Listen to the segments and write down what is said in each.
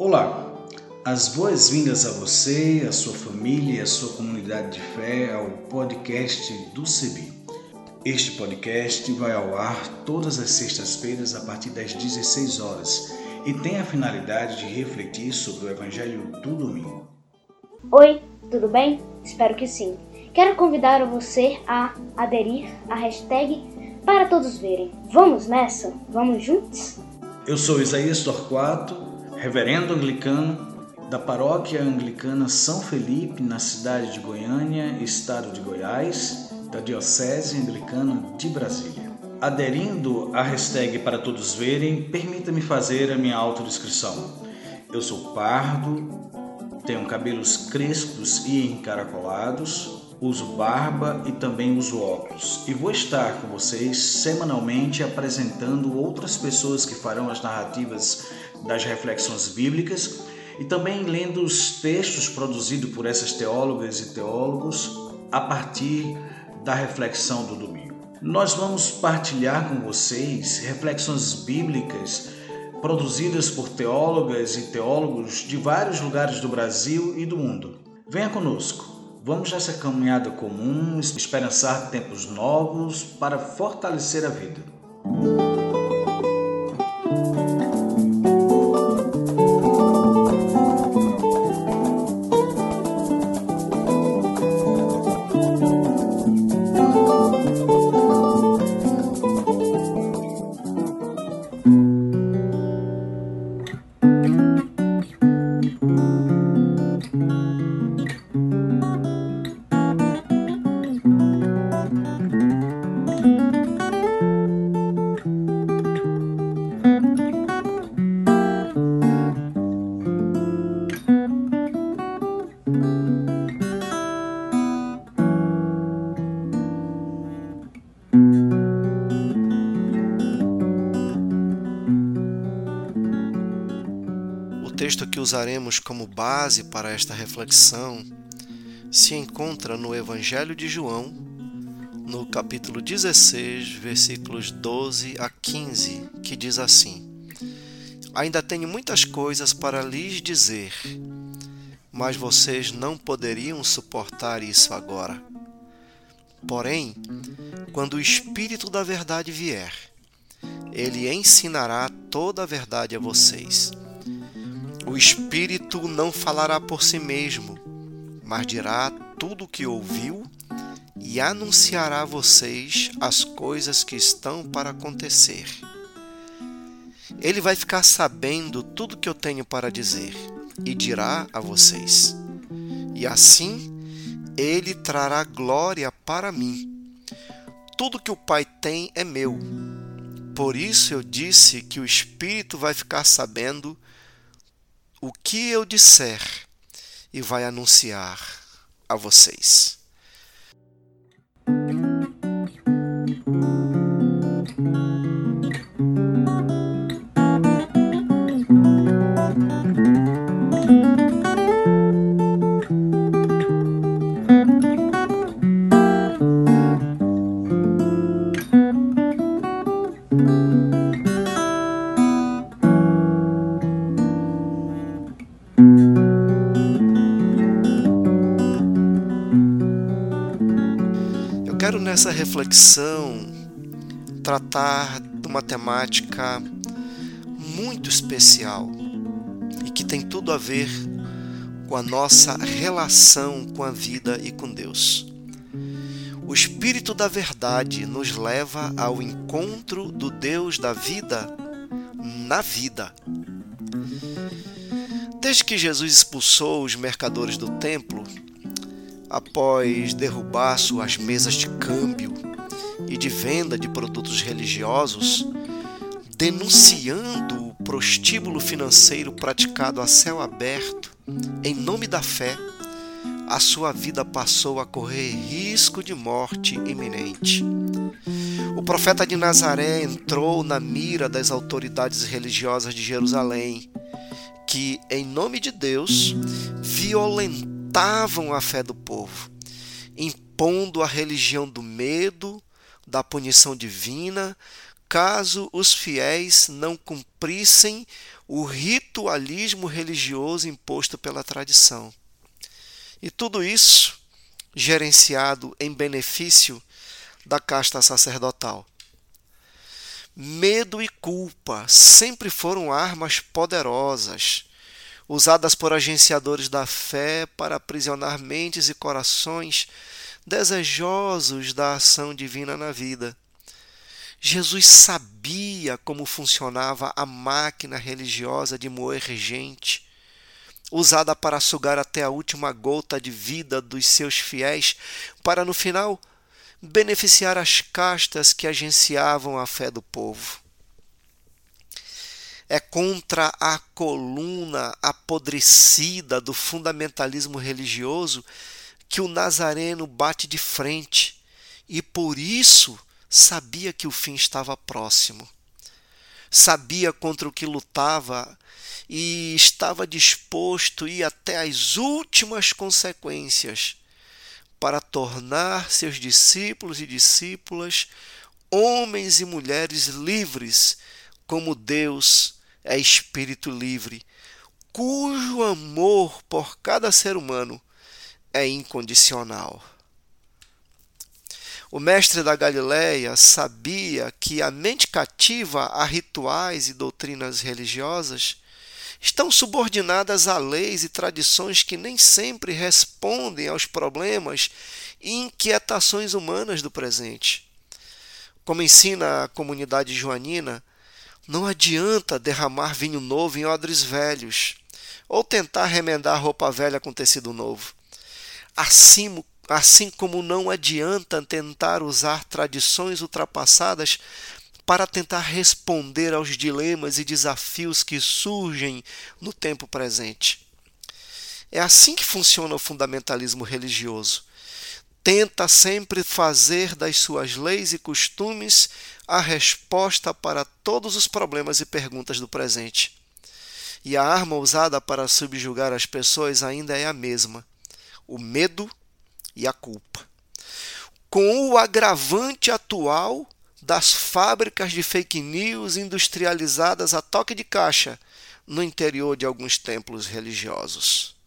Olá, as boas-vindas a você, a sua família e a sua comunidade de fé ao podcast do CEBI. Este podcast vai ao ar todas as sextas-feiras a partir das 16 horas e tem a finalidade de refletir sobre o Evangelho do domingo. Oi, tudo bem? Espero que sim. Quero convidar você a aderir à hashtag para todos verem. Vamos nessa? Vamos juntos? Eu sou Isaías Torquato, reverendo anglicano da paróquia anglicana São Felipe, na cidade de Goiânia, estado de Goiás, da Diocese Anglicana de Brasília. Aderindo à hashtag para todos verem, permita-me fazer a minha autodescrição. Eu sou pardo, tenho cabelos crespos e encaracolados, uso barba e também uso óculos. E vou estar com vocês semanalmente apresentando outras pessoas que farão as narrativas das reflexões bíblicas e também lendo os textos produzidos por essas teólogas e teólogos a partir da reflexão do domingo. Nós vamos partilhar com vocês reflexões bíblicas produzidas por teólogas e teólogos de vários lugares do Brasil e do mundo. Venha conosco. Vamos nessa caminhada comum, esperançar tempos novos para fortalecer a vida. Usaremos como base para esta reflexão se encontra no Evangelho de João, no capítulo 16, versículos 12 a 15, que diz assim: Ainda tenho muitas coisas para lhes dizer, mas vocês não poderiam suportar isso agora. Porém, quando o Espírito da Verdade vier, ele ensinará toda a verdade a vocês o Espírito não falará por si mesmo, mas dirá tudo o que ouviu e anunciará a vocês as coisas que estão para acontecer. Ele vai ficar sabendo tudo que eu tenho para dizer e dirá a vocês. E assim ele trará glória para mim. Tudo que o Pai tem é meu. Por isso eu disse que o Espírito vai ficar sabendo o que eu disser e vai anunciar a vocês. Quero nessa reflexão tratar de uma temática muito especial e que tem tudo a ver com a nossa relação com a vida e com Deus. O Espírito da Verdade nos leva ao encontro do Deus da vida na vida. Desde que Jesus expulsou os mercadores do templo, após derrubar suas mesas de câmbio e de venda de produtos religiosos, denunciando o prostíbulo financeiro praticado a céu aberto em nome da fé, a sua vida passou a correr risco de morte iminente. O profeta de Nazaré entrou na mira das autoridades religiosas de Jerusalém, que, em nome de Deus, violentaram limitavam a fé do povo, impondo a religião do medo, da punição divina, caso os fiéis não cumprissem o ritualismo religioso imposto pela tradição. E tudo isso gerenciado em benefício da casta sacerdotal. Medo e culpa sempre foram armas poderosas, usadas por agenciadores da fé para aprisionar mentes e corações desejosos da ação divina na vida. Jesus sabia como funcionava a máquina religiosa de moer gente, usada para sugar até a última gota de vida dos seus fiéis, para no final beneficiar as castas que agenciavam a fé do povo. É contra a coluna apodrecida do fundamentalismo religioso que o nazareno bate de frente e por isso sabia que o fim estava próximo. Sabia contra o que lutava e estava disposto a ir até as últimas consequências para tornar seus discípulos e discípulas homens e mulheres livres, como Deus é espírito livre, cujo amor por cada ser humano é incondicional. O mestre da Galileia sabia que a mente cativa a rituais e doutrinas religiosas estão subordinadas a leis e tradições que nem sempre respondem aos problemas e inquietações humanas do presente. Como ensina a comunidade joanina, não adianta derramar vinho novo em odres velhos ou tentar remendar roupa velha com tecido novo. Assim, assim como não adianta tentar usar tradições ultrapassadas para tentar responder aos dilemas e desafios que surgem no tempo presente. É assim que funciona o fundamentalismo religioso. Tenta sempre fazer das suas leis e costumes a resposta para todos os problemas e perguntas do presente. E a arma usada para subjugar as pessoas ainda é a mesma: o medo e a culpa. Com o agravante atual das fábricas de fake news industrializadas a toque de caixa no interior de alguns templos religiosos.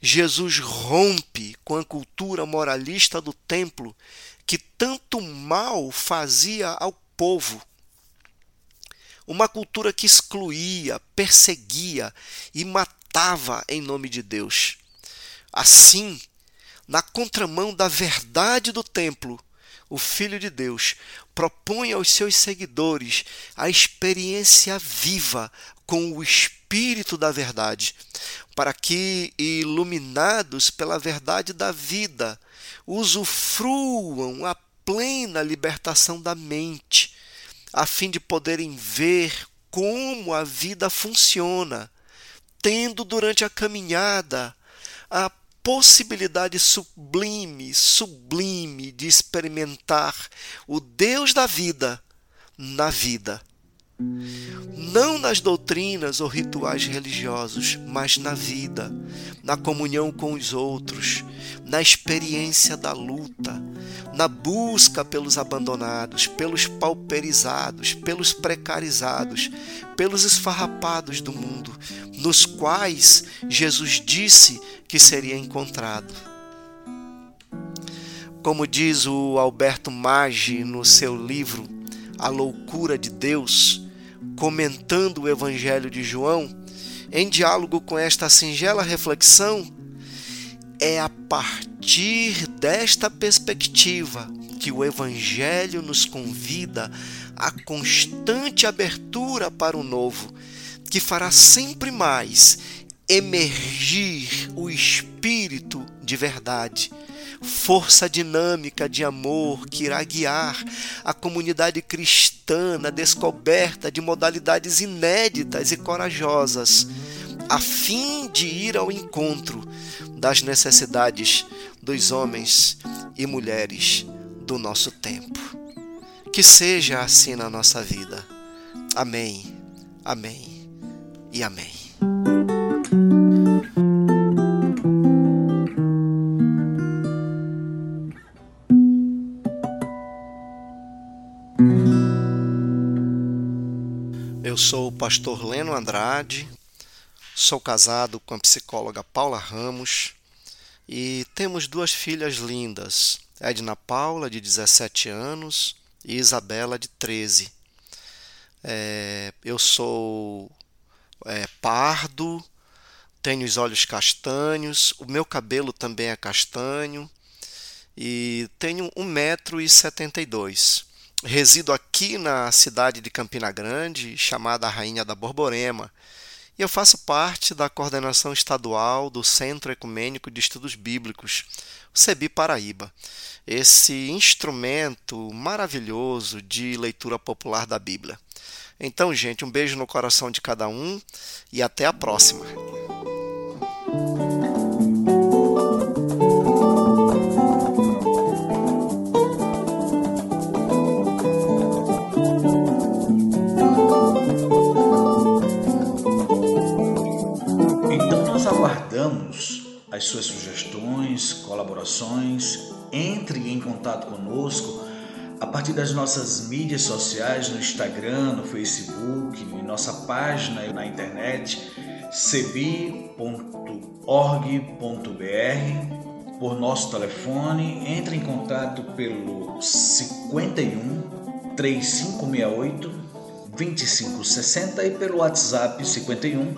Jesus rompe com a cultura moralista do templo que tanto mal fazia ao povo. Uma cultura que excluía, perseguia e matava em nome de Deus. Assim, na contramão da verdade do templo, o Filho de Deus, propõe aos seus seguidores a experiência viva com o Espírito da Verdade, para que, iluminados pela verdade da vida, usufruam a plena libertação da mente, a fim de poderem ver como a vida funciona, tendo durante a caminhada a possibilidade sublime, sublime de experimentar o Deus da vida na vida. Não nas doutrinas ou rituais religiosos, mas na vida, na comunhão com os outros, na experiência da luta, na busca pelos abandonados, pelos pauperizados, pelos precarizados, pelos esfarrapados do mundo, nos quais Jesus disse que seria encontrado. Como diz o Alberto Maggi no seu livro A Loucura de Deus, comentando o Evangelho de João, em diálogo com esta singela reflexão, é a partir desta perspectiva que o Evangelho nos convida à constante abertura para o novo, que fará sempre mais emergir o espírito de verdade, força dinâmica de amor que irá guiar a comunidade cristã na descoberta de modalidades inéditas e corajosas, a fim de ir ao encontro das necessidades dos homens e mulheres do nosso tempo. Que seja assim na nossa vida. Amém, amém e amém. Pastor Leno Andrade, sou casado com a psicóloga Paula Ramos e temos duas filhas lindas, Edna Paula, de 17 anos, e Isabela, de 13. É, eu sou é, pardo, tenho os olhos castanhos, o meu cabelo também é castanho e tenho 1,72m. Resido aqui na cidade de Campina Grande, chamada Rainha da Borborema, e eu faço parte da coordenação estadual do Centro Ecumênico de Estudos Bíblicos, o CEBI Paraíba. Esse instrumento maravilhoso de leitura popular da Bíblia. Então, gente, um beijo no coração de cada um e até a próxima. As suas sugestões, colaborações. Entre em contato conosco a partir das nossas mídias sociais, no Instagram, no Facebook, em nossa página na internet, cebi.org.br, por nosso telefone. Entre em contato pelo 51 3568 2560 e pelo WhatsApp 51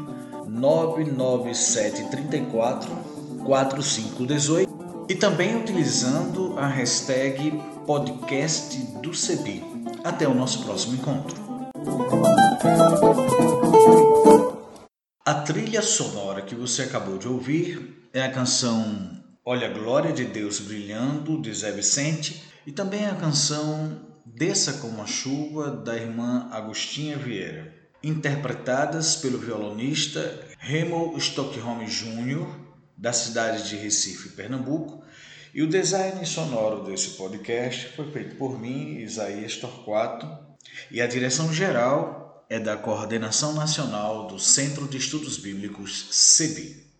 99734 4518 e também utilizando a hashtag podcast do CEBI. Até o nosso próximo encontro. A trilha sonora que você acabou de ouvir é a canção Olha a Glória de Deus Brilhando, de Zé Vicente, e também a canção Desça como a Chuva, da irmã Agostinha Vieira interpretadas pelo violonista Remo Stockholm Jr., da cidade de Recife, Pernambuco, e o design sonoro desse podcast foi feito por mim, Isaías Torquato, e a direção geral é da Coordenação Nacional do Centro de Estudos Bíblicos, CEBI.